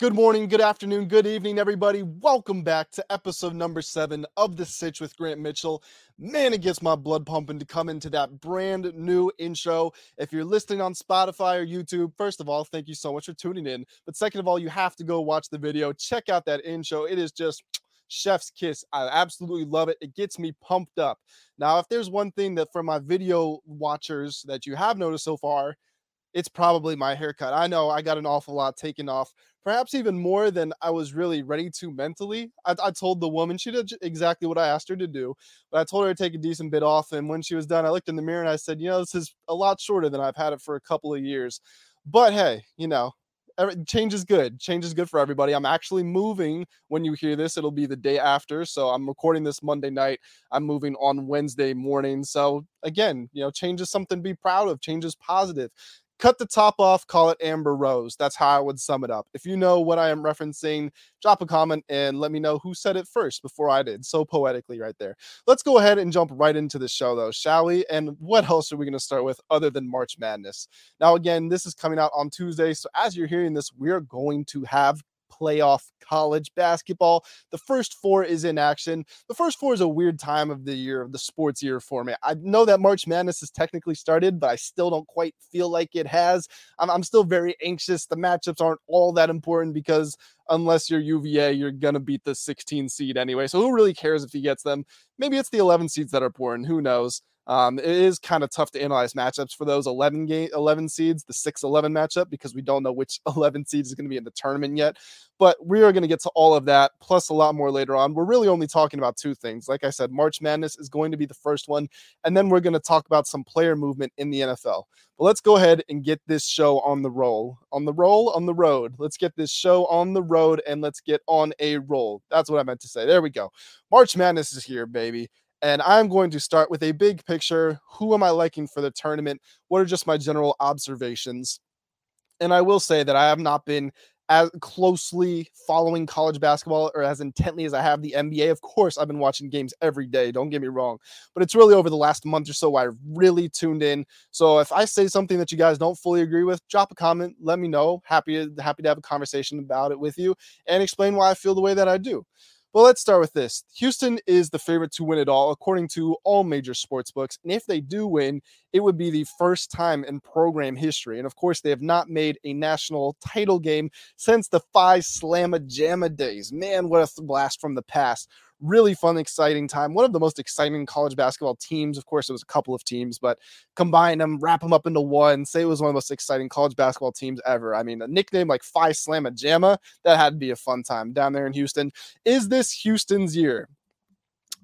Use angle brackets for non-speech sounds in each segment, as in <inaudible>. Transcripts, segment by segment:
Good morning, good afternoon, good evening, everybody. Welcome back to episode number seven of The Sitch with Grant Mitchell. Man, it gets my blood pumping to come into that brand new intro. If you're listening on Spotify or YouTube, first of all, thank you so much for tuning in. But second of all, you have to go watch the video. Check out that intro. It is just chef's kiss. I absolutely love it. It gets me pumped up. Now, if there's one thing that for my video watchers that you have noticed so far, it's probably my haircut. I know I got an awful lot taken off, perhaps even more than I was really ready to mentally. I, I, told the woman she did exactly what I asked her to do, but I told her to take a decent bit off. And when she was done, I looked in the mirror and I said, you know, this is a lot shorter than I've had it for a couple of years. But hey, you know, change is good. Change is good for everybody. I'm actually moving when you hear this. It'll be the day after. So I'm recording this Monday night. I'm moving on Wednesday morning. So again, you know, change is something to be proud of. Change is positive cut the top off, call it Amber Rose. That's how I would sum it up. If you know what I am referencing, drop a comment and let me know who said it first before I did. So poetically, right there. Let's go ahead and jump right into the show, though, shall we? And what else are we going to start with other than March Madness? Now, again, this is coming out on Tuesday. So as you're hearing this, we're going to have playoff college basketball. The first four is in action. The first four is a weird time of the year, of the sports year for me. I know that March Madness has technically started, but I still don't quite feel like it has. I'm, I'm still very anxious. The matchups aren't all that important because unless you're UVA, you're going to beat the 16 seed anyway. So who really cares if he gets them? Maybe it's the 11 seeds that are important. Who knows? Um, it is kind of tough to analyze matchups for those 11 game 11 seeds, the 6-11 matchup, because we don't know which <laughs> 11 seeds is going to be in the tournament yet. But we are going to get to all of that, plus a lot more later on. We're really only talking about two things. Like I said, March Madness is going to be the first one, and then we're going to talk about some player movement in the NFL. But let's go ahead and get this show on the roll. On the roll, on the road. Let's get this show on the road and let's get on a roll. That's what I meant to say. There we go. March Madness is here, baby. And I'm going to start with a big picture. Who am I liking for the tournament? What are just my general observations? And I will say that I have not been as closely following college basketball or as intently as I have the NBA. Of course, I've been watching games every day, don't get me wrong, but it's really over the last month or so I really tuned in. So if I say something that you guys don't fully agree with, drop a comment, let me know. Happy happy to have a conversation about it with you and explain why I feel the way that I do. Well, let's start with this. Houston is the favorite to win it all, according to all major sports books. And if they do win, it would be the first time in program history. And of course, they have not made a national title game since the Phi Slamma Jamma days. Man, what a blast from the past really fun, exciting time. One of the most exciting college basketball teams. Of course, it was a couple of teams, but combine them, wrap them up into one, say it was one of the most exciting college basketball teams ever. I mean, a nickname like Phi Slamma Jamma, that had to be a fun time down there in Houston. Is this Houston's year?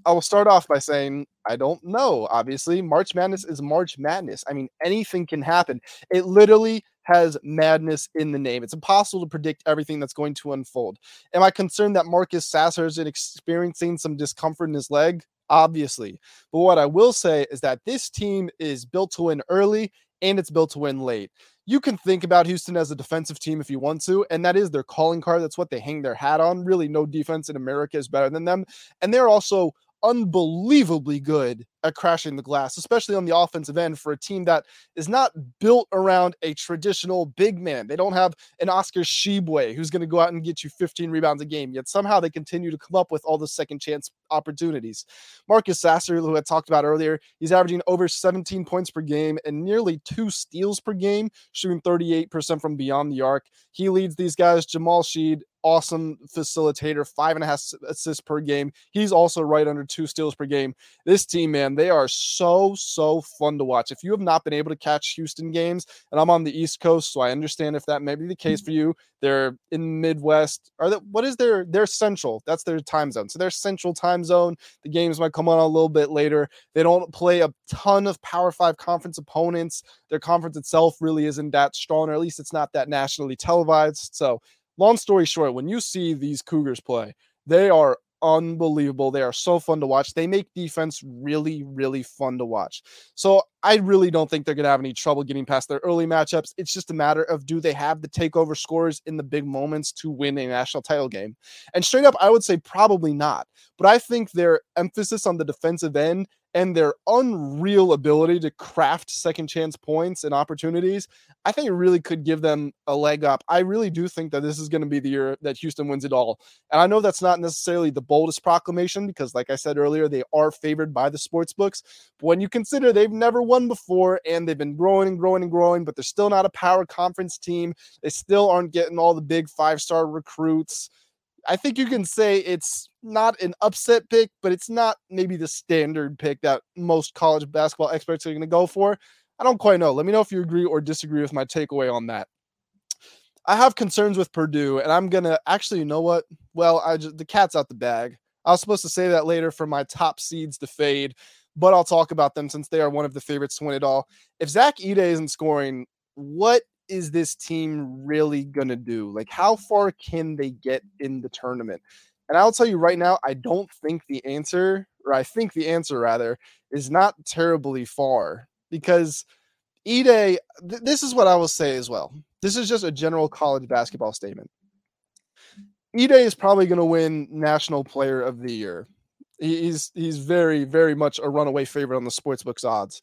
I will start off by saying I don't know. Obviously, March Madness is March Madness. I mean, anything can happen. It literally has madness in the name. It's impossible to predict everything that's going to unfold. Am I concerned that Marcus Sasser is experiencing some discomfort in his leg? Obviously. But what I will say is that this team is built to win early and it's built to win late. You can think about Houston as a defensive team if you want to, and that is their calling card. That's what they hang their hat on. Really, no defense in America is better than them. And they're also unbelievably good at crashing the glass, especially on the offensive end for a team that is not built around a traditional big man. They don't have an Oscar Tshiebwe who's going to go out and get you 15 rebounds a game, yet somehow they continue to come up with all the second chance opportunities. Marcus Sasser, who I talked about earlier, he's averaging over 17 points per game and nearly two steals per game, shooting 38% from beyond the arc. He leads these guys. Jamal Shead awesome facilitator, five and a half assists per game. He's also right under two steals per game. This team, man, they are so, so fun to watch. If you have not been able to catch Houston games, and I'm on the East Coast, so I understand if that may be the case for mm-hmm. you. They're in Midwest. Are that what is their their central? That's their time zone. So their central time zone. The games might come on a little bit later. They don't play a ton of Power Five conference opponents. Their conference itself really isn't that strong, or at least it's not that nationally televised. So long story short, when you see these Cougars play, they are unbelievable. They are so fun to watch. They make defense really, really fun to watch. So I really don't think they're going to have any trouble getting past their early matchups. It's just a matter of do they have the takeover scores in the big moments to win a national title game? And straight up, I would say probably not. But I think their emphasis on the defensive end and their unreal ability to craft second chance points and opportunities, I think it really could give them a leg up. I really do think that this is going to be the year that Houston wins it all. And I know that's not necessarily the boldest proclamation because, like I said earlier, they are favored by the sports books. But when you consider they've never won before and they've been growing and growing and growing, but they're still not a power conference team, they still aren't getting all the big five star recruits. I think you can say it's not an upset pick, but it's not maybe the standard pick that most college basketball experts are going to go for. I don't quite know. Let me know if you agree or disagree with my takeaway on that. I have concerns with Purdue, and I'm gonna actually, you know what? Well, I just the cat's out the bag. I was supposed to say that later for my top seeds to fade, but I'll talk about them since they are one of the favorites to win it all. If Zach Edey isn't scoring, what is this team really going to do? Like, how far can they get in the tournament? And I'll tell you right now, I don't think the answer, or I think the answer rather, is not terribly far because Edey, th- this is what I will say as well. This is just a general college basketball statement. Edey is probably going to win National Player of the Year. He's he's very very much a runaway favorite on the sportsbooks odds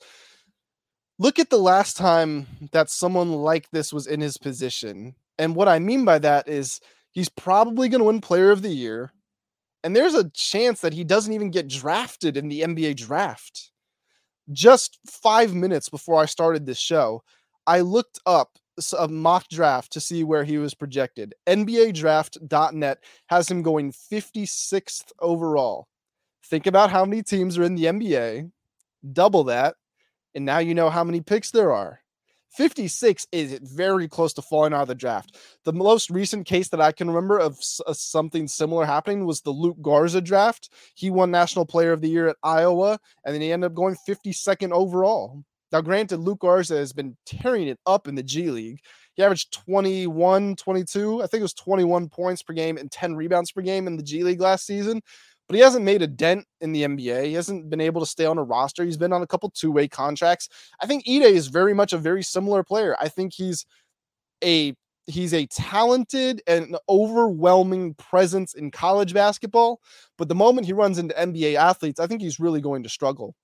look at the last time that someone like this was in his position. And what I mean by that is he's probably going to win player of the year. And there's a chance that he doesn't even get drafted in the NBA draft. Just five minutes before I started this show, I looked up a mock draft to see where he was projected. NBA NBAdraft.net has him going 56th overall. Think about how many teams are in the NBA, double that, and now you know how many picks there are. 56 is very close to falling out of the draft. The most recent case that I can remember of uh, something similar happening was the Luka Garza draft. He won National Player of the Year at Iowa, and then he ended up going 52nd overall. Now, granted, Luka Garza has been tearing it up in the G League. He averaged 21, 22, I think it was 21 points per game and 10 rebounds per game in the G League last season but he hasn't made a dent in the NBA. He hasn't been able to stay on a roster. He's been on a couple two way contracts. I think Edey is very much a very similar player. I think he's a he's a talented and overwhelming presence in college basketball, but the moment he runs into NBA athletes, I think he's really going to struggle.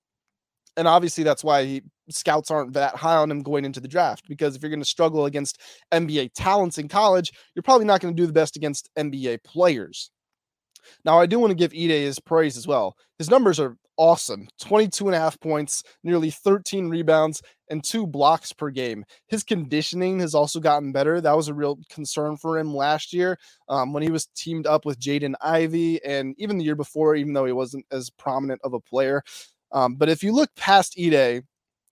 And obviously that's why he, scouts aren't that high on him going into the draft because if you're going to struggle against NBA talents in college, you're probably not going to do the best against NBA players. Now, I do want to give Edey his praise as well. His numbers are awesome 22 and a half points, nearly 13 rebounds, and two blocks per game. His conditioning has also gotten better. That was a real concern for him last year um, when he was teamed up with Jaden Ivey and even the year before, even though he wasn't as prominent of a player. Um, but if you look past Edey,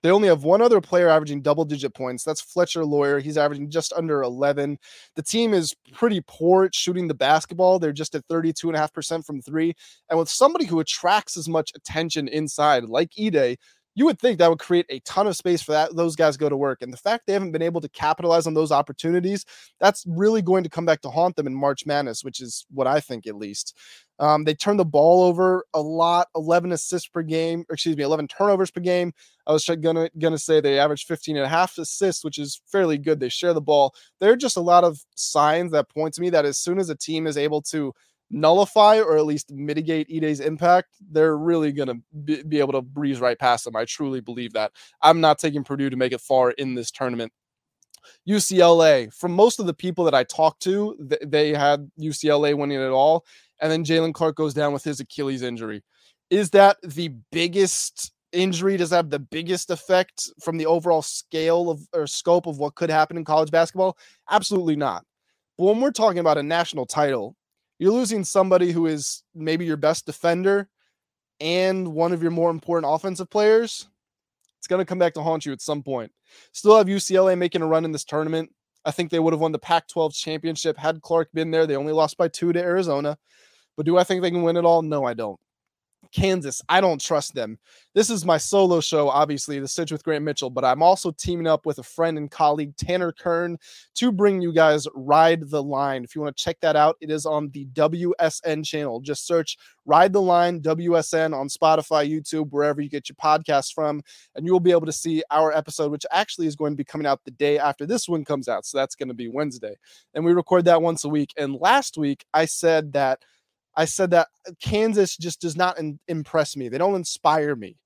they only have one other player averaging double digit points. That's Fletcher Loyer. He's averaging just under 11. The team is pretty poor at shooting the basketball. They're just at 32.5% from three. And with somebody who attracts as much attention inside, like Edey, you would think that would create a ton of space for that those guys go to work and the fact they haven't been able to capitalize on those opportunities that's really going to come back to haunt them in march madness which is what i think at least. Um, they turn the ball over a lot 11 assists per game excuse me 11 turnovers per game. I was gonna gonna say they average 15 and a half assists which is fairly good. They share the ball. There are just a lot of signs that point to me that as soon as a team is able to nullify or at least mitigate Edey's impact, they're really going to be, be, able to breeze right past them. I truly believe that. I'm not taking Purdue to make it far in this tournament. UCLA, from most of the people that I talked to, th- they had UCLA winning it all. And then Jaylen Clark goes down with his Achilles injury. Is that the biggest injury? Does that have the biggest effect from the overall scale of or scope of what could happen in college basketball? Absolutely not. But when we're talking about a national title, you're losing somebody who is maybe your best defender and one of your more important offensive players. It's going to come back to haunt you at some point. Still have UCLA making a run in this tournament. I think they would have won the Pac 12 championship had Clark been there. They only lost by two to Arizona. But do I think they can win it all? No, I don't. Kansas, I don't trust them. This is my solo show, obviously, the Sitch with Grant Mitchell, but I'm also teaming up with a friend and colleague, Tanner Kern, to bring you guys Ride the Line. If you want to check that out, it is on the WSN channel. Just search Ride the Line WSN on Spotify, YouTube, wherever you get your podcasts from, and you will be able to see our episode, which actually is going to be coming out the day after this one comes out. So that's going to be Wednesday. And we record that once a week. And last week, I said that I said that uh, Kansas just does not in, impress me. They don't inspire me.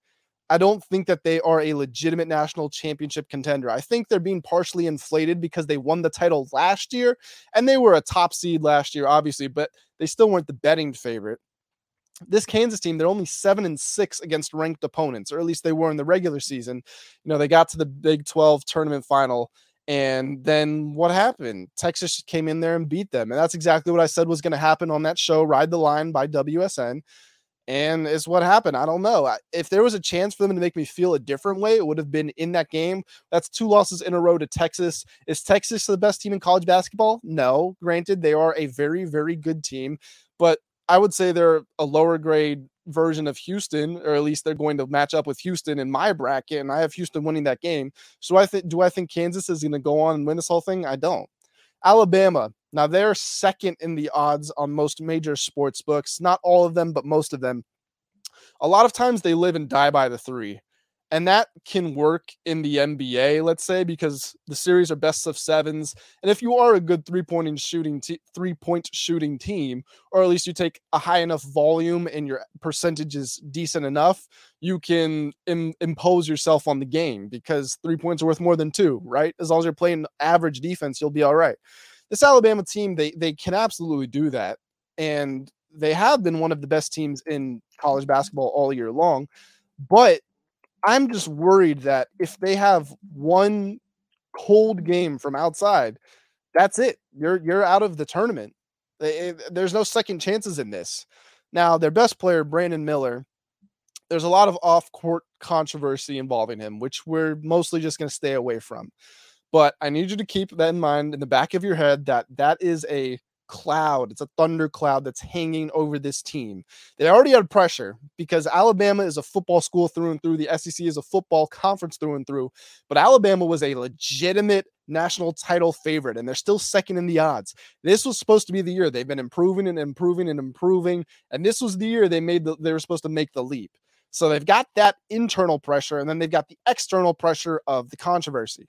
I don't think that they are a legitimate national championship contender. I think they're being partially inflated because they won the title last year and they were a top seed last year, obviously, but they still weren't the betting favorite. This Kansas team, they're only seven and six against ranked opponents, or at least they were in the regular season. You know, they got to the Big 12 tournament final. And then what happened? Texas came in there and beat them. And that's exactly what I said was going to happen on that show, Ride the Line by WSN and it's what happened. I don't know. If there was a chance for them to make me feel a different way, it would have been in that game. That's two losses in a row to Texas. Is Texas the best team in college basketball? No. Granted, they are a very, very good team, but I would say they're a lower grade version of Houston, or at least they're going to match up with Houston in my bracket, and I have Houston winning that game. So I think, do I think Kansas is going to go on and win this whole thing? I don't. Alabama, now they're second in the odds on most major sports books, not all of them, but most of them. A lot of times they live and die by the three. And that can work in the NBA, let's say, because the series are best of sevens. And if you are a good three point shooting three point shooting team, or at least you take a high enough volume and your percentage is decent enough, you can Im- impose yourself on the game because three points are worth more than two, right? As long as you're playing average defense, you'll be all right this Alabama team, they they can absolutely do that, and they have been one of the best teams in college basketball all year long. But I'm just worried that if they have one cold game from outside, that's it. You're you're out of the tournament. Eh, there's no second chances in this. Now, their best player, Brandon Miller, there's a lot of off court controversy involving him, which we're mostly just going to stay away from. But I need you to keep that in mind in the back of your head that that is a cloud. It's a thunder cloud that's hanging over this team. They already had pressure because Alabama is a football school through and through. The SEC is a football conference through and through. But Alabama was a legitimate national title favorite, and they're still second in the odds. This was supposed to be the year they've been improving and improving and improving, and this was the year they made the, they were supposed to make the leap. So they've got that internal pressure, and then they've got the external pressure of the controversy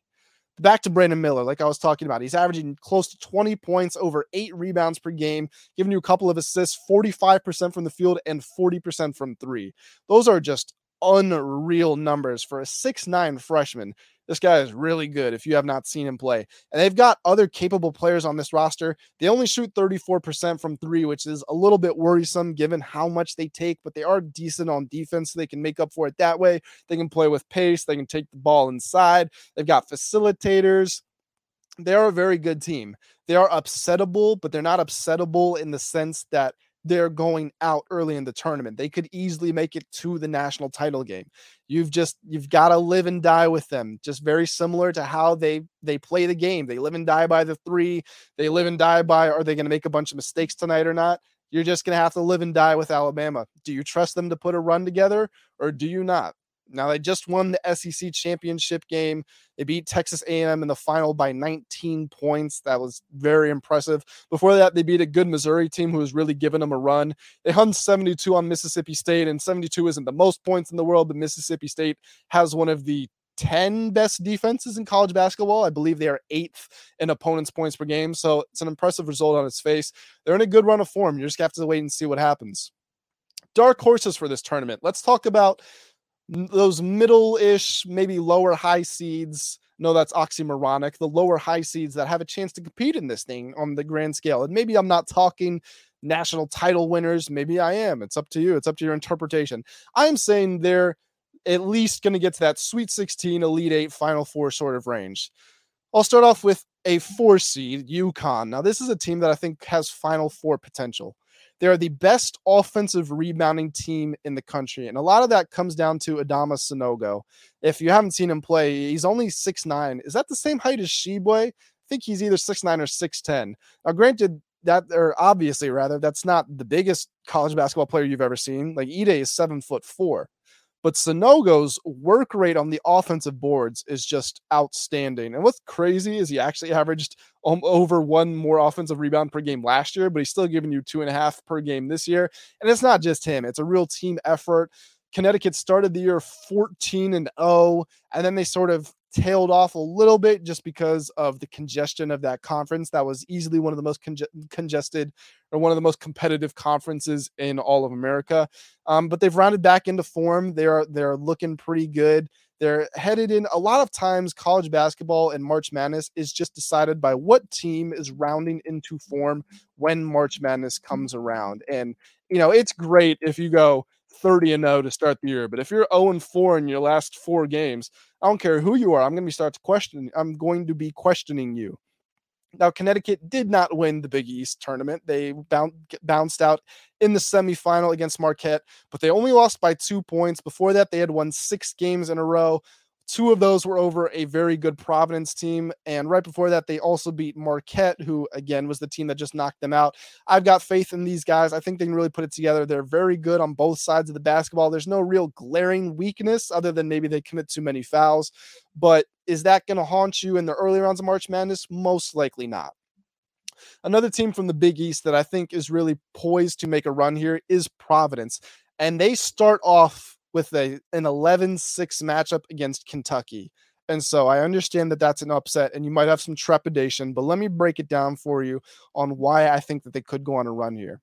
back to Brandon Miller, like I was talking about, he's averaging close to 20 points, over eight rebounds per game, giving you a couple of assists, 45% from the field and 40% from three. Those are just unreal numbers for a six-nine freshman. This guy is really good if you have not seen him play. And they've got other capable players on this roster. They only shoot 34% from three, which is a little bit worrisome given how much they take, but they are decent on defense. So they can make up for it that way. They can play with pace, they can take the ball inside. They've got facilitators. They are a very good team. They are upsettable, but they're not upsettable in the sense that they're going out early in the tournament. They could easily make it to the national title game. You've just you've got to live and die with them. Just very similar to how they they play the game. They live and die by the 3. They live and die by are they going to make a bunch of mistakes tonight or not? You're just going to have to live and die with Alabama. Do you trust them to put a run together or do you not? Now they just won the SEC championship game. They beat Texas A&M in the final by 19 points. That was very impressive. Before that, they beat a good Missouri team who was really giving them a run. They hung 72 on Mississippi State, and 72 isn't the most points in the world, but Mississippi State has one of the 10 best defenses in college basketball. I believe they are eighth in opponents' points per game. So it's an impressive result on its face. They're in a good run of form. You just have to wait and see what happens. Dark horses for this tournament. Let's talk about those middle-ish, maybe lower high seeds. No, that's oxymoronic. The lower high seeds that have a chance to compete in this thing on the grand scale. And maybe I'm not talking national title winners. Maybe I am. It's up to you. It's up to your interpretation. I'm saying they're at least going to get to that Sweet 16, Elite Eight, Final Four sort of range. I'll start off with a four seed, UConn. Now, this is a team that I think has Final Four potential. They are the best offensive rebounding team in the country. And a lot of that comes down to Adama Sanogo. If you haven't seen him play, he's only six nine. Is that the same height as Tshiebwe? I think he's either six nine or 6'10. Now, granted, that or obviously rather, that's not the biggest college basketball player you've ever seen. Like Edey is seven foot four. But Sanogo's work rate on the offensive boards is just outstanding. And what's crazy is he actually averaged over one more offensive rebound per game last year, but he's still giving you two and a half per game this year. And it's not just him, it's a real team effort. Connecticut started the year 14 and 0, and then they sort of tailed off a little bit just because of the congestion of that conference. That was easily one of the most conge- congested or one of the most competitive conferences in all of America. Um, but they've rounded back into form. They're they're looking pretty good. They're headed in. A lot of times, college basketball and March Madness is just decided by what team is rounding into form when March Madness comes around. And you know, it's great if you go 30 and 0 to start the year. But if you're 0 and 4 in your last four games, I don't care who you are. I'm going to be start to question. I'm going to be questioning you. Now, Connecticut did not win the Big East tournament. They bounced out in the semifinal against Marquette, but they only lost by two points. Before that, they had won six games in a row. Two of those were over a very good Providence team. And right before that, they also beat Marquette, who again was the team that just knocked them out. I've got faith in these guys. I think they can really put it together. They're very good on both sides of the basketball. There's no real glaring weakness other than maybe they commit too many fouls. But is that going to haunt you in the early rounds of March Madness? Most likely not. Another team from the Big East that I think is really poised to make a run here is Providence. And they start off with a an 11-6 matchup against Kentucky. And so I understand that that's an upset and you might have some trepidation, but let me break it down for you on why I think that they could go on a run here.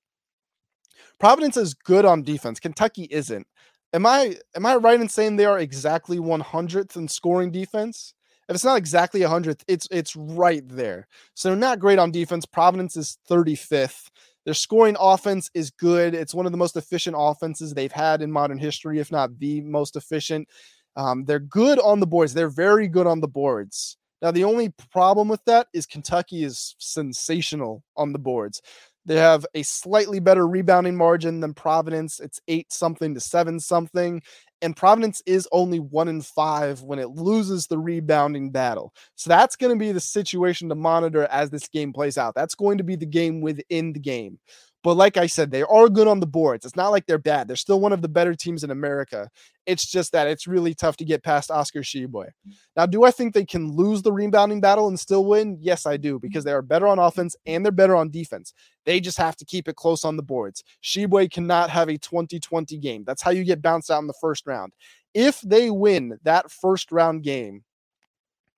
Providence is good on defense. Kentucky isn't. Am I am I right in saying they are exactly 100th in scoring defense? If it's not exactly 100th, it's it's right there. So not great on defense. Providence is 35th. Their scoring offense is good. It's one of the most efficient offenses they've had in modern history, if not the most efficient. Um, they're good on the boards. They're very good on the boards. Now, the only problem with that is Kentucky is sensational on the boards. They have a slightly better rebounding margin than Providence. It's eight something to seven something. And Providence is only one in five when it loses the rebounding battle. So that's going to be the situation to monitor as this game plays out. That's going to be the game within the game. But like I said, they are good on the boards. It's not like they're bad. They're still one of the better teams in America. It's just that it's really tough to get past Oscar Tshiebwe. Mm. Now, do I think they can lose the rebounding battle and still win? Yes, I do, mm. because they are better on offense and they're better on defense. They just have to keep it close on the boards. Tshiebwe cannot have a 2020 game. That's how you get bounced out in the first round. If they win that first round game,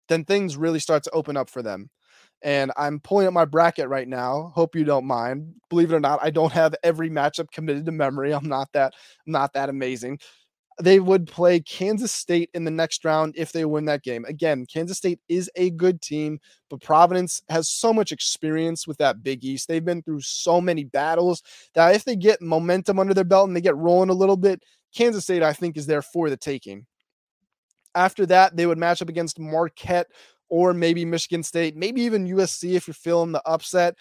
then things really start to open up for them and I'm pulling up my bracket right now. Hope you don't mind. Believe it or not, I don't have every matchup committed to memory. I'm not that not that amazing. They would play Kansas State in the next round if they win that game. Again, Kansas State is a good team, but Providence has so much experience with that Big East. They've been through so many battles that if they get momentum under their belt and they get rolling a little bit, Kansas State, I think, is there for the taking. After that, they would match up against Marquette, or maybe Michigan State, maybe even USC if you're feeling the upset.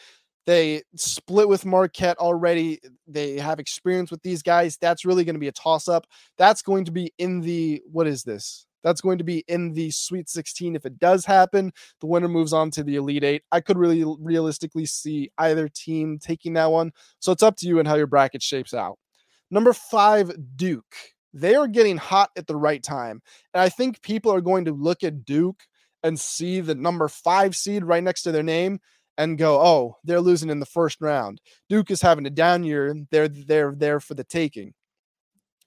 They split with Marquette already. They have experience with these guys. That's really going to be a toss up. That's going to be in the what is this? That's going to be in the Sweet 16. If it does happen, the winner moves on to the Elite Eight. I could really realistically see either team taking that one. So it's up to you and how your bracket shapes out. Number five, Duke. They are getting hot at the right time. And I think people are going to look at Duke and see the number five seed right next to their name and go, oh, they're losing in the first round. Duke is having a down year. They're they're there for the taking.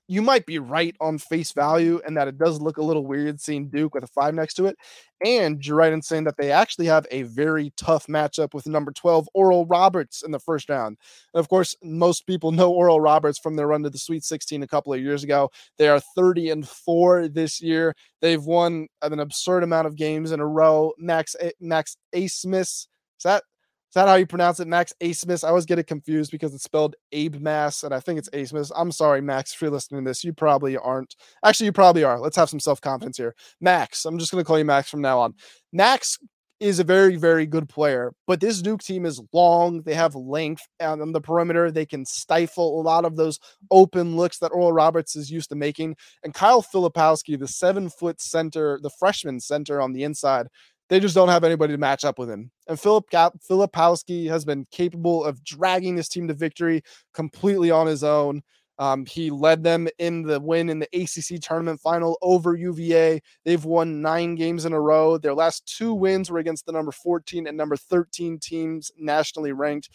You might be right on face value and that it does look a little weird seeing Duke with a five next to it. And you're right in saying that they actually have a very tough matchup with number 12, Oral Roberts, in the first round. And of course, most people <laughs> know Oral Roberts from their run to the Sweet 16 a couple of years ago. They are 30 and 4 this year. They've won an absurd amount of games in a row. Max Max Abmas. Is that is that how you pronounce it, Max Abmas? I always get it confused because it's spelled Abe Mass, and I think it's Abmas. I'm sorry, Max, if you're listening to this. You probably aren't. Actually, you probably are. Let's have some self confidence here. Max, I'm just going to call you Max from now on. Max is a very, very good player, but this Duke team is long. They have length on the perimeter. They can stifle a lot of those open looks that Oral Roberts is used to making. And Kyle Filipowski, the seven foot center, the freshman center on the inside, they just don't have anybody to match up with him. And Philip Filipowski has been capable of dragging this team to victory completely on his own. Um, he led them in the win in the ACC tournament final over UVA. They've won nine games in a row. Their last two wins were against the number 14 and number 13 teams nationally ranked.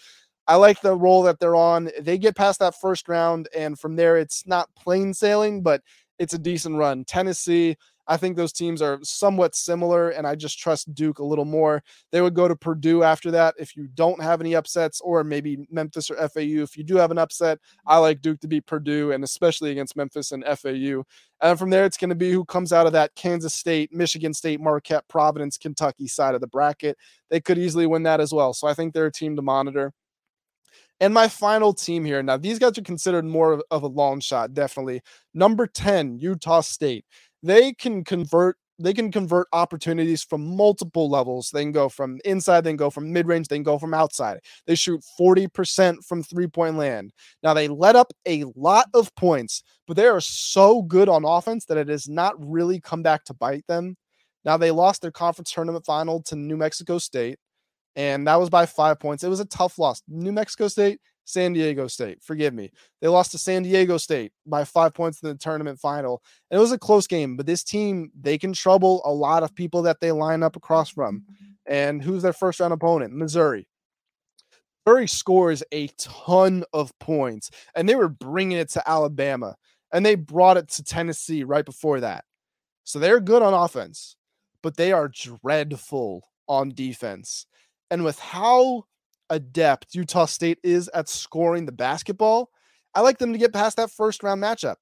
I like the roll that they're on. They get past that first round, and from there, it's not plain sailing, but it's a decent run. Tennessee, I think those teams are somewhat similar, and I just trust Duke a little more. They would go to Purdue after that if you don't have any upsets, or maybe Memphis or FAU. If you do have an upset, I like Duke to beat Purdue, and especially against Memphis and FAU. And from there, it's going to be who comes out of that Kansas State, Michigan State, Marquette, Providence, Kentucky side of the bracket. They could easily win that as well. So I think they're a team to monitor. And my final team here. Now, these guys are considered more of a long shot, definitely. Number 10, Utah State. They can convert they can convert opportunities from multiple levels. They can go from inside, they can go from mid range, they can go from outside. They shoot 40% from three point land. Now, they let up a lot of points, but they are so good on offense that it has not really come back to bite them. Now, they lost their conference tournament final to New Mexico State and that was by five points. It was a tough loss. New Mexico State, San Diego State, forgive me. They lost to San Diego State by five points in the tournament final. And it was a close game, but this team, they can trouble a lot of people that they line up across from. And who's their first round opponent? Missouri. Missouri scores a ton of points, and they were bringing it to Alabama, and they brought it to Tennessee right before that. So they're good on offense, but they are dreadful on defense. And with how adept Utah State is at scoring the basketball, I like them to get past that first round matchup.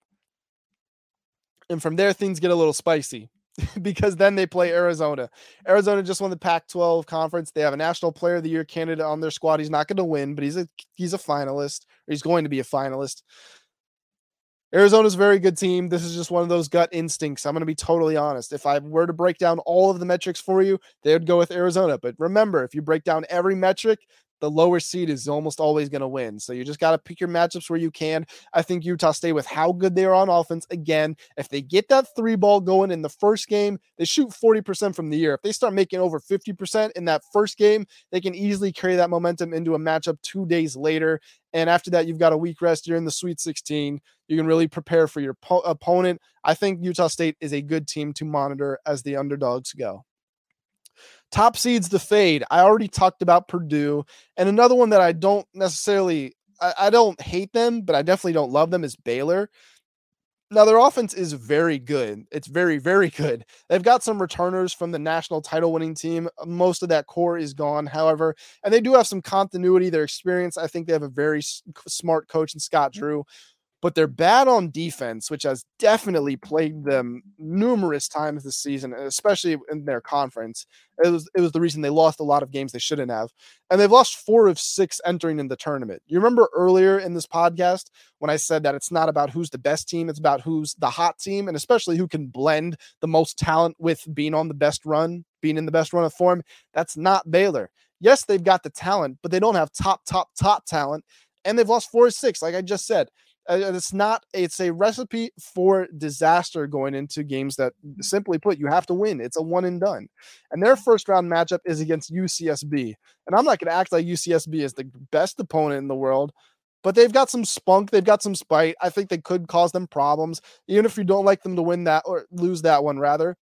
And from there, things get a little spicy <laughs> because then they play Arizona. Arizona just won the Pac-12 conference. They have a National Player of the Year candidate on their squad. He's not going to win, but he's a he's a finalist, or he's going to be a finalist. Arizona's a very good team. This is just one of those gut instincts. I'm going to be totally honest. If I were to break down all of the metrics for you, they would go with Arizona. But remember, if you break down every metric, the lower seed is almost always going to win. So you just got to pick your matchups where you can. I think Utah State, with how good they are on offense, again, if they get that three ball going in the first game, they shoot 40% from the year. If they start making over 50% in that first game, they can easily carry that momentum into a matchup two days later. And after that, you've got a week rest. You're in the Sweet 16. You can really prepare for your po- opponent. I think Utah State is a good team to monitor as the underdogs go. Top seeds the fade. I already talked about Purdue. And another one that I don't necessarily I, I don't hate them, but I definitely don't love them is Baylor. Now their offense is very good. It's very, very <laughs> good. They've got some returners from the national title winning team. Most of that core is gone, however, and they do have some continuity. Their experience, I think they have a very smart coach in Scott mm. Drew but they're bad on defense, which has definitely plagued them numerous times this season, especially in their conference. It was it was the reason they lost a lot of games they shouldn't have, and they've lost four of six entering in the tournament. You remember earlier in this podcast when I said that it's not about who's the best team, it's about who's the hot team, and especially who can blend the most talent with being on the best run, being in the best run of form. That's not Baylor. Yes, they've got the talent, but they don't have top, top, top talent, and they've lost four of six, like I just said it's not it's a recipe for disaster going into games that mm. simply put you have to win it's a one and done and their first round matchup is against ucsb and i'm not going to act like ucsb is the best opponent in the world but they've got some spunk they've got some spite i think they could cause them problems even if you don't like them to win that or lose that one rather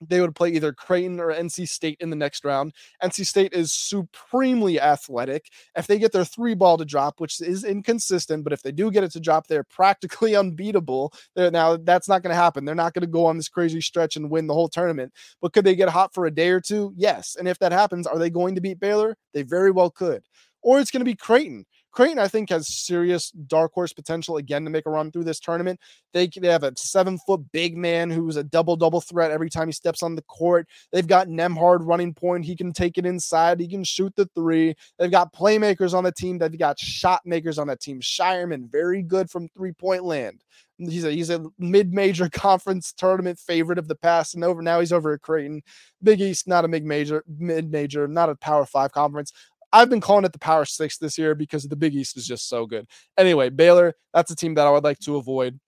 they would play either Creighton or NC State in the next round. NC State is supremely athletic. If they get their three ball to drop, which is inconsistent, but if they do get it to drop, they're practically <laughs> unbeatable. They're, now, that's not going to happen. They're not going to go on this crazy stretch and win the whole tournament. But could they get hot for a day or two? Yes. And if that happens, are they going to beat Baylor? They very well could. Or it's going to be Creighton. Creighton, I think, has serious dark horse potential again to make a run through this tournament. They, they have a seven foot big man who's a double double threat every time he steps on the court. They've got Nembhard running point. He can take it inside. He can shoot the three. They've got playmakers on the team. They've got shot makers on that team. Scheierman, very good from three point land. He's a he's a mid major <laughs> conference tournament favorite of the past, and over now he's over at Creighton. Big East, not a mid major, mid major, not a Power Five conference. I've been calling it the Power Six this year because the Big East is just so good. Anyway, Baylor, that's a team that I would like to avoid.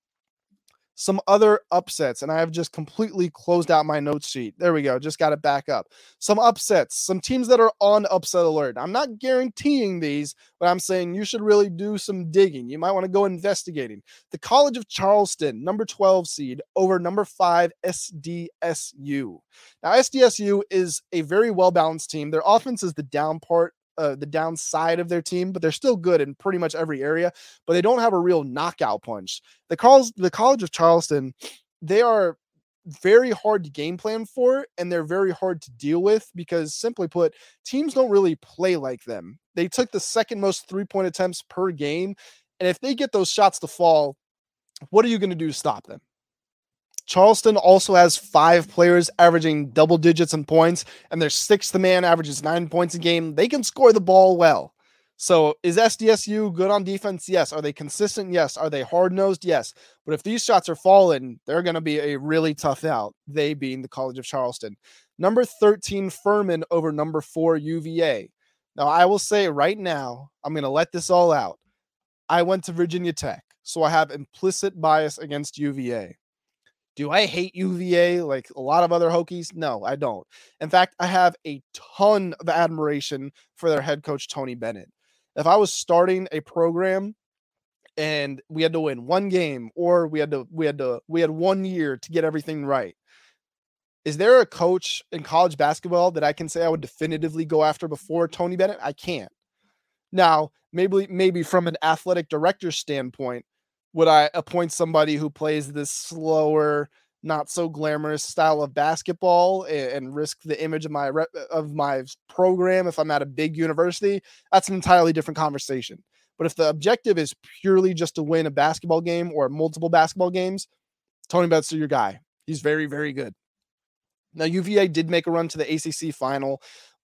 Some other upsets, and I have just completely closed out my note sheet. There we go. Just got it back up. Some upsets, some teams that are on upset alert. I'm not guaranteeing these, but I'm saying you should really do some digging. You might want to go investigating. The College of Charleston, number 12 seed, over number five SDSU. Now, SDSU is a very well balanced team. Their offense is the down part uh, the downside of their team, but they're still good in pretty much every area. But they don't have a real knockout punch. The calls the College of Charleston, they are very hard to game plan for and they're very hard to deal with because simply put teams don't really play like them they took the second most three point attempts per game and if they get those shots to fall what are you going to do to stop them charleston also has five players averaging double digits in points and their sixth man averages nine points a game they can score the ball well so is SDSU good on defense? Yes. Are they consistent? Yes. Are they hard nosed? Yes. But if these shots are falling, they're going to be a really tough out. They being the College of Charleston. Number 13, Furman over number four, UVA. Now, I will say right now, I'm going to let this all out. I went to Virginia Tech, so I have implicit bias against UVA. Do I hate UVA like a lot of other Hokies? No, I don't. In fact, I have a ton of admiration for their head coach, Tony Bennett if I was starting a program and we had to win one game or we had to we had to we had one year to get everything right. Is there a coach in college basketball that I can say I would definitively go after before Tony Bennett? I can't. Now, maybe maybe from an athletic director standpoint, would I appoint somebody who plays this slower, not so glamorous style of basketball and, and, risk the image of my of my program if I'm at a big university, that's an entirely different conversation. But if the objective is purely just to win a basketball game or multiple basketball games, Tony Bennett's your guy. He's very, very good. Now, UVA did make a run to the ACC final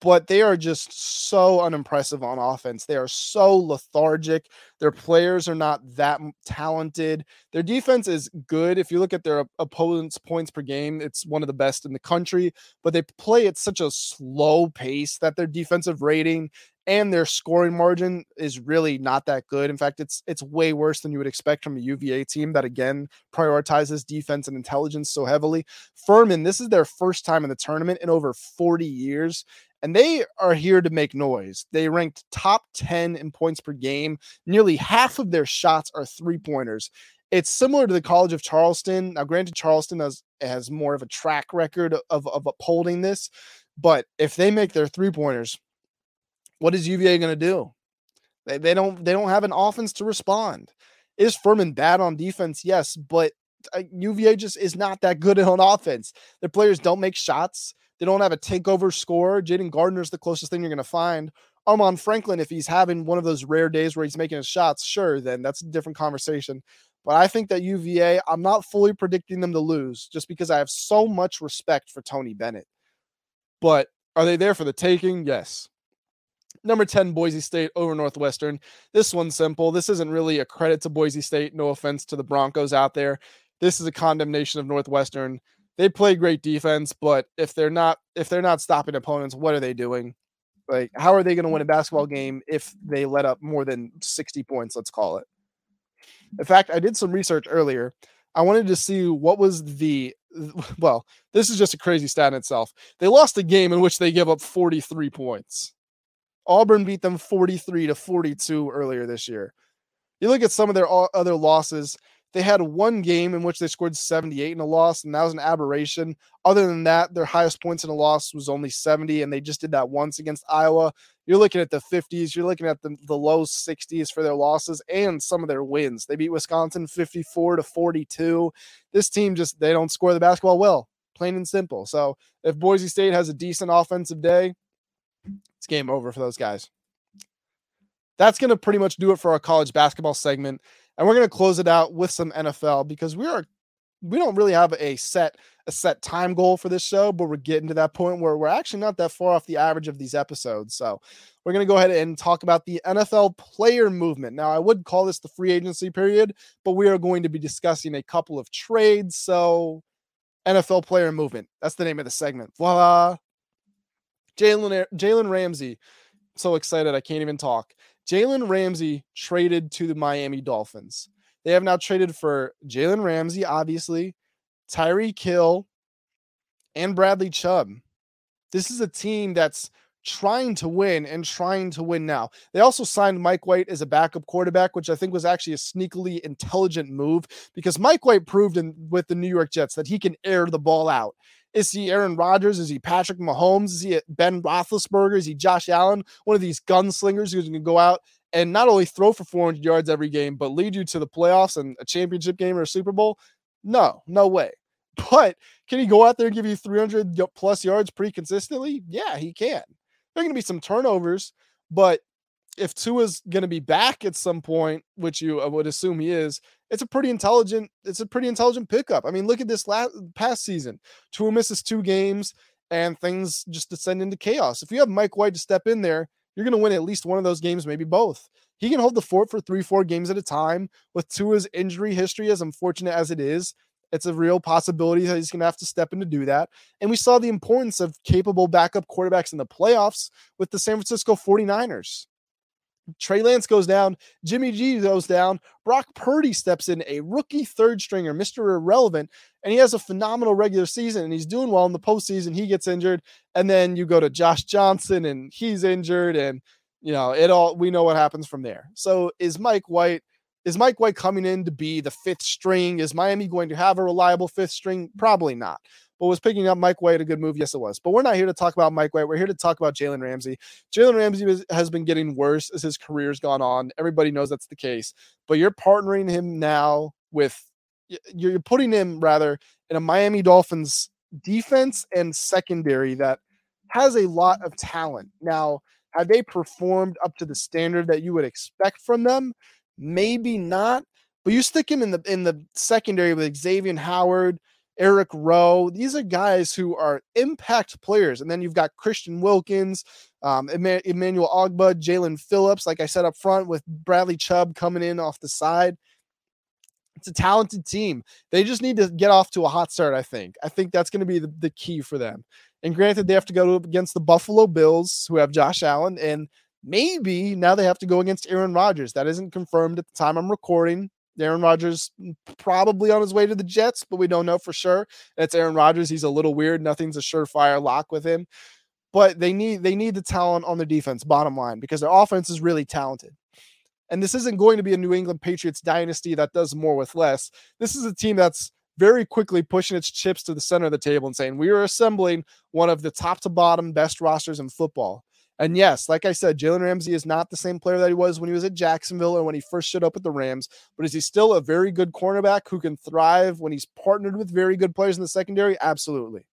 but they are just so unimpressive on offense. They are so lethargic. Their players are not that talented. Their defense is good. If you look at their opponent's points per game, it's one of the best in the country, but they play at such a slow pace that their defensive rating and their scoring margin is really not that good. In fact, it's it's way worse than you would expect from a UVA team that again prioritizes defense and intelligence so heavily. Furman, this is their first time in the tournament in over 40 years and they are here to make noise. They ranked top 10 in points per game. Nearly half of their shots are three pointers. It's similar to the College of Charleston. Now, granted, Charleston has, has more of a track record of, of upholding this, but if they make their three pointers, what is UVA going to do? They, they don't they don't have an offense to respond. Is Furman bad on defense? Yes, but UVA uh, just is not that good <laughs> on offense. Their players don't make shots. They don't have a takeover score. Jayden Gardner is the closest thing you're going to find. Armaan Franklin, if he's having one of those rare days where he's making his shots, sure, then that's a different conversation. But I think that UVA, I'm not fully predicting them to lose just because I have so much respect for Tony Bennett. But are they there for the taking? Yes. Number 10, Boise State over Northwestern. This one's simple. This isn't really a credit to Boise State. No offense to the Broncos out there. This is a condemnation of Northwestern they play great defense, but if they're not if they're not stopping opponents, what are they doing? Like, how are they going to win a basketball mm-hmm. game if they let up more than 60 points, let's call it? In fact, I did some research earlier. I wanted to see what was the <laughs> well, this is just a crazy stat in itself. They lost a game in which they gave up 43 points. Auburn beat them 43 to 42 earlier this year. You look at some of their other losses, they had one game in which they scored 78 in a loss, and that was an aberration. Other than that, their highest points in a loss was only 70, and they just did that once against Iowa. You're looking at the 50s, you're looking at the, the low 60s for their losses and some of their wins. They beat Wisconsin 54 to 42. This team just they don't score the basketball well, plain and simple. So if Boise State has a decent offensive day, it's game over for those guys. That's going to pretty much do it for our college basketball segment and we're going to close it out with some NFL because we are we don't really have a set a set time goal for this show, but we're getting to that point where we're actually not that far off the average of these episodes. So we're going to go ahead and talk about the NFL player movement. Now, I would call this the free agency period, but we are going to be discussing a couple of trades. So NFL player movement. That's the name of the segment. Voila. Jalen Jalen Ramsey. So excited I can't even talk. Jalen Ramsey traded to the Miami Dolphins. They have now traded for Jalen Ramsey, obviously, Tyreek Hill, and Bradley Chubb. This is a team that's trying to win and trying to win now. They also signed Mike White as a backup quarterback, which I think was actually a sneakily intelligent move because Mike White proved in with the New York Jets that he can air the ball out. Is he Aaron Rodgers? Is he Patrick Mahomes? Is he Ben Roethlisberger? Is he Josh Allen? One of these gunslingers who's going to go out and not only throw for 400 yards every game, but lead you to the playoffs and a championship game or a Super Bowl? No, no way. <laughs> But can he go out there and give you 300 plus yards pretty consistently? Yeah, he can. There are going to be some turnovers, but if Tua's going to be back at some point, which you I would assume he is, it's a pretty intelligent. It's a pretty intelligent pickup. I mean, look at this last past season. Tua misses two games, and things just descend into chaos. If you have Mike White to step in there, you're going to win at least one of those games, maybe both. He can hold the fort for three, four games at a time. With Tua's injury history, as unfortunate as it is, it's a real possibility that he's going to have to step in to do that. And we saw the importance of capable backup quarterbacks in the playoffs with the San Francisco 49ers. Trey Lance goes down, Jimmy G goes down, Brock Purdy steps in, a rookie third stringer, Mr. Irrelevant, and he has a phenomenal regular season and he's doing well in the postseason. He gets injured, and then you go to Josh Johnson and he's injured, and you know it all. We know what happens from there. So is Mike White? Is Mike White coming in to be the fifth string? Is Miami going to have a reliable fifth string? Probably not. But was picking up Mike White a good move? Yes, it was. But we're not here to talk about Mike White. We're here to talk about Jalen Ramsey. Jalen Ramsey has been getting worse as his career's gone on. Everybody knows that's the case. But you're partnering him now with, you're putting him rather in a Miami Dolphins defense and secondary that has a lot of talent. Now, have they performed up to the standard that you would expect from them? Maybe not. But you stick him in the in the secondary with Xavier Howard, Eric Rowe. These are guys who are impact players. And then you've got Christian Wilkins, um, Emmanuel Ogbah, Jaelan Phillips, like I said up front, with Bradley Chubb coming in off the side. It's a talented team. They just need to get off to a hot start, I think. I think that's going to be the, the key for them. And granted, they have to go against the Buffalo Bills, who have Josh Allen, and maybe now they have to go against Aaron Rodgers. That isn't confirmed at the time I'm recording. Aaron Rodgers mm, probably on his way to the Jets, but we don't know for sure. That's Aaron Rodgers. He's a little weird. Nothing's a surefire lock with him. But they need they need the talent on their defense, bottom line, because their offense is really talented. And this isn't going to be a New England Patriots dynasty that does more with less. This is a team that's very quickly pushing its chips to the center of the table and saying, We are assembling one of the top to bottom best rosters in football. And yes, like I said, Jalen Ramsey is not the same player that he was when he was at Jacksonville or when he first showed up at the Rams, but is he still a very good cornerback who can thrive when he's partnered with very good players in the secondary? Absolutely.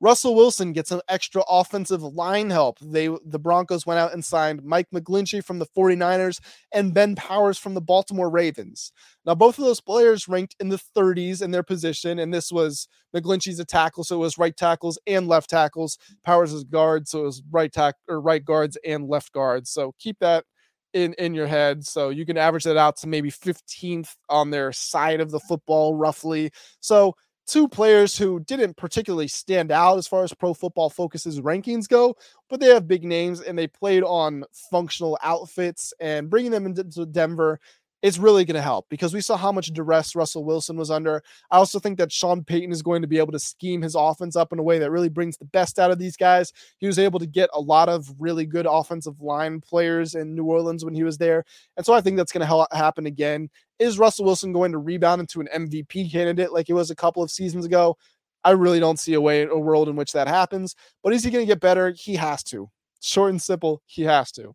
Russell Wilson gets some extra offensive line help. They the Broncos went out and signed Mike McGlinchey from the 49ers and Ben Powers from the Baltimore Ravens. Now both of those players ranked in the 30s in their position and this was McGlinchey's a tackle so it was right tackles and left tackles. Powers is guard so it was right tack or right guards and left guards. So keep that in in your head so you can average that out to maybe 15th on their side of the football roughly. So two players who didn't particularly stand out as far as pro football focuses rankings go, but they have big names and they played on functional outfits and bringing them into Denver is really going to help because we saw how much duress Russell Wilson was under. I also think that Sean Payton is going to be able to scheme his offense up in a way that really brings the best out of these guys. He was able to get a lot of really good offensive line players in New Orleans when he was there. And so I think that's going to happen again. Is Russell Wilson going to rebound into an MVP candidate like he was a couple of seasons ago? I really don't see a way, a world in which that happens. But is he going to get better? He has to. Short and simple, he has to.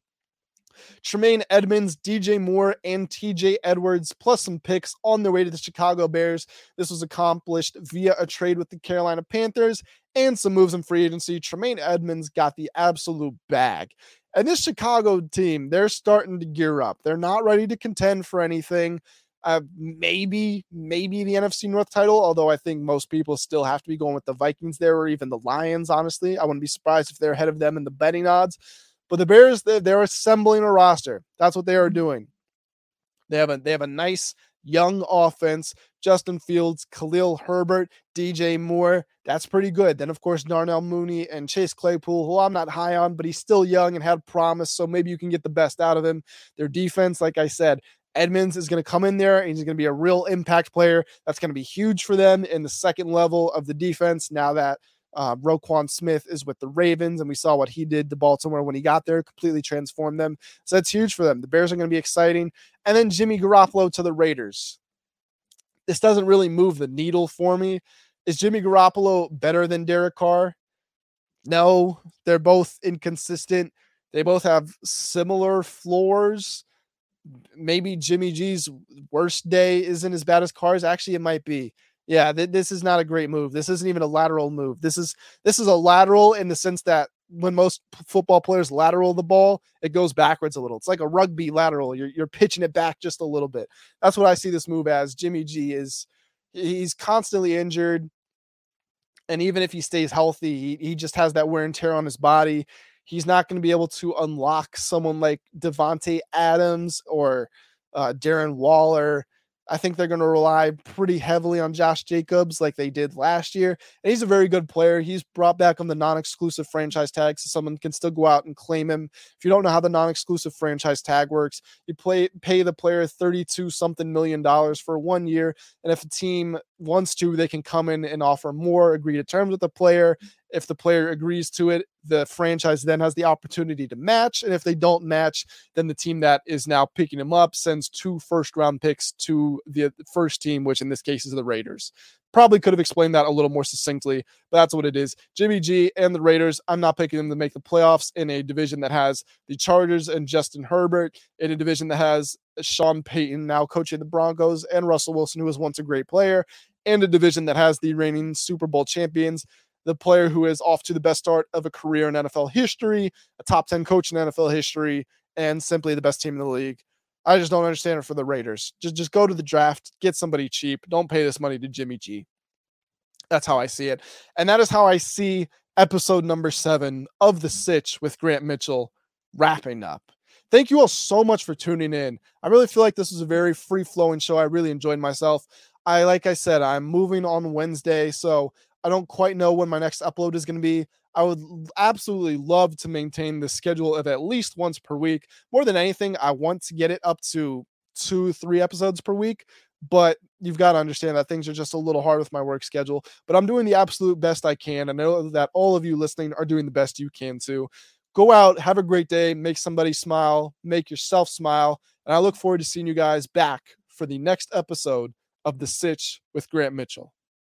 Tremaine Edmunds, DJ Moore, and TJ Edwards, plus some picks on their way to the Chicago Bears. This was accomplished via a trade with the Carolina Panthers and some moves in free agency. Tremaine Edmunds got the absolute bag. And this Chicago team, they're starting to gear up. They're not ready to contend for anything. Uh, maybe, maybe the NFC North title, although I think most people still have to be going with the Vikings there or even the Lions, honestly. I wouldn't be surprised if they're ahead of them in the betting odds. But the Bears, they're, they're assembling a roster. That's what they are mm-hmm. doing. They have a they have a nice young offense. Justin Fields, Khalil Herbert, DJ Moore. That's pretty good. Then, of course, Darnell Mooney and Chase Claypool, who I'm not high on, but he's still young and had promise. So maybe you can get the best out of him. Their defense, like I said, Edmunds is going to come in there and he's going to be a real impact player. That's going to be huge for them in the second level of the defense now that uh, Roquan Smith is with the Ravens, and we saw what he did to Baltimore when he got there, completely transformed them. So that's huge for them. The Bears are going to be exciting. And then Jimmy Garoppolo to the Raiders. This doesn't really move the needle for me. Is Jimmy Garoppolo better than Derek Carr? No, they're both inconsistent. They both have similar floors. Maybe Jimmy G's worst day isn't as bad as Carr's. Actually, it might be. Yeah, th- this is not a great move. This isn't even a lateral move. This is this is a lateral in the sense that when most football players lateral the ball, it goes backwards a little. It's like a rugby lateral. You're you're pitching it back just a little bit. That's what I see this move as. Jimmy G is he's constantly injured. And even if he stays healthy, he, he just has that wear and tear on his body. He's not going to be able to unlock someone like Davante Adams or uh, Darren Waller I think they're going to rely pretty heavily on Josh Jacobs like they did last year. And he's a very good player. He's brought back on the non exclusive franchise tag, so someone can still go out and claim him. If you don't know how the non exclusive franchise tag works, you play pay the player 32 something million dollars for one year. And if a team wants to, they can come in and offer more, agree to terms with the player. If the player agrees to it, the franchise then has the opportunity to match. And if they don't match, then the team that is now picking him up sends two first round picks to the first team, which in this case is the Raiders. Probably could have explained that a little more succinctly, but that's what it is. Jimmy G and the Raiders, I'm not picking them to make the playoffs in a division that has the Chargers and Justin Herbert, in a division that has Sean Payton now coaching the Broncos and Russell Wilson, who was once a great player, and a division that has the reigning Super Bowl champions the player who is off to the best start of a career in NFL history, a top 10 coach in NFL history, and simply the best team in the league. I just don't understand it for the Raiders. Just just go to the draft, get somebody cheap. Don't pay this money to Jimmy G. That's how I see it. And that is how I see episode number 7 of The Sitch with Grant Mitchell wrapping up. Thank you all so much for tuning in. I really feel like this was a very free flowing show. I really enjoyed myself. I like I said, I'm moving on Wednesday, so I don't quite know when my next upload is going to be. I would absolutely love to maintain the schedule of at least once per week. More than anything, I want to get it up to two, three episodes per week. But you've got to understand that things are just a little hard with my work schedule. But I'm doing the absolute best I can. I know that all of you listening are doing the best you can too. Go out, have a great day, make somebody smile, make yourself smile. And I look forward to seeing you guys back for the next episode of The Sitch with Grant Mitchell.